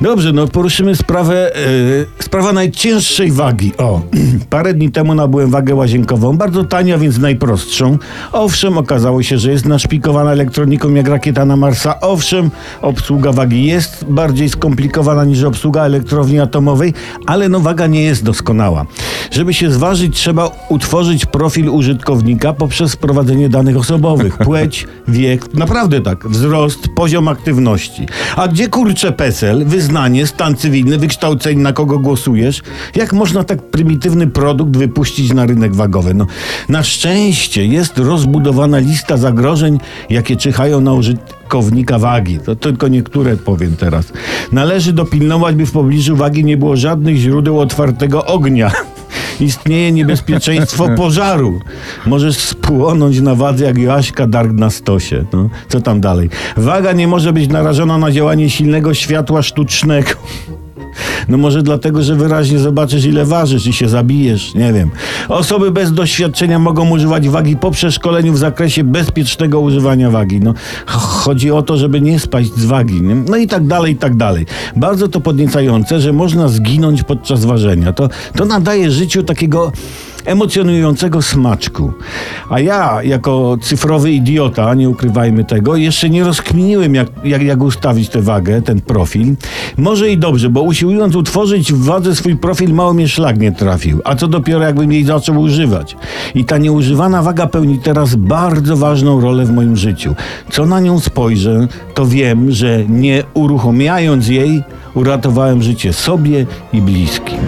Dobrze, no poruszymy sprawę, yy, sprawa najcięższej wagi. O, parę dni temu nabyłem wagę łazienkową, bardzo tania, więc najprostszą. Owszem, okazało się, że jest naszpikowana elektroniką jak rakieta na Marsa. Owszem, obsługa wagi jest bardziej skomplikowana niż obsługa elektrowni atomowej, ale no waga nie jest doskonała. Żeby się zważyć, trzeba utworzyć profil użytkownika poprzez wprowadzenie danych osobowych. Płeć, wiek, naprawdę tak, wzrost, poziom aktywności. A gdzie kurczę PESEL, wyznanie, stan cywilny, wykształcenie, na kogo głosujesz? Jak można tak prymitywny produkt wypuścić na rynek wagowy? No, na szczęście jest rozbudowana lista zagrożeń, jakie czyhają na użytkownika wagi. To tylko niektóre powiem teraz. Należy dopilnować, by w pobliżu wagi nie było żadnych źródeł otwartego ognia istnieje niebezpieczeństwo pożaru. Możesz spłonąć na wadze jak Joaśka Dark na stosie. No, co tam dalej? Waga nie może być narażona na działanie silnego światła sztucznego. No może dlatego, że wyraźnie zobaczysz, ile ważysz i się zabijesz, nie wiem. Osoby bez doświadczenia mogą używać wagi po przeszkoleniu w zakresie bezpiecznego używania wagi. No, chodzi o to, żeby nie spaść z wagi. Nie? No i tak dalej, i tak dalej. Bardzo to podniecające, że można zginąć podczas ważenia. To, to nadaje życiu takiego emocjonującego smaczku. A ja, jako cyfrowy idiota, nie ukrywajmy tego, jeszcze nie rozkminiłem, jak, jak, jak ustawić tę wagę, ten profil. Może i dobrze, bo usiłując utworzyć w wadze swój profil, mało mnie szlak nie trafił. A co dopiero, jakbym jej zaczął używać. I ta nieużywana waga pełni teraz bardzo ważną rolę w moim życiu. Co na nią spojrzę, to wiem, że nie uruchamiając jej, uratowałem życie sobie i bliskim.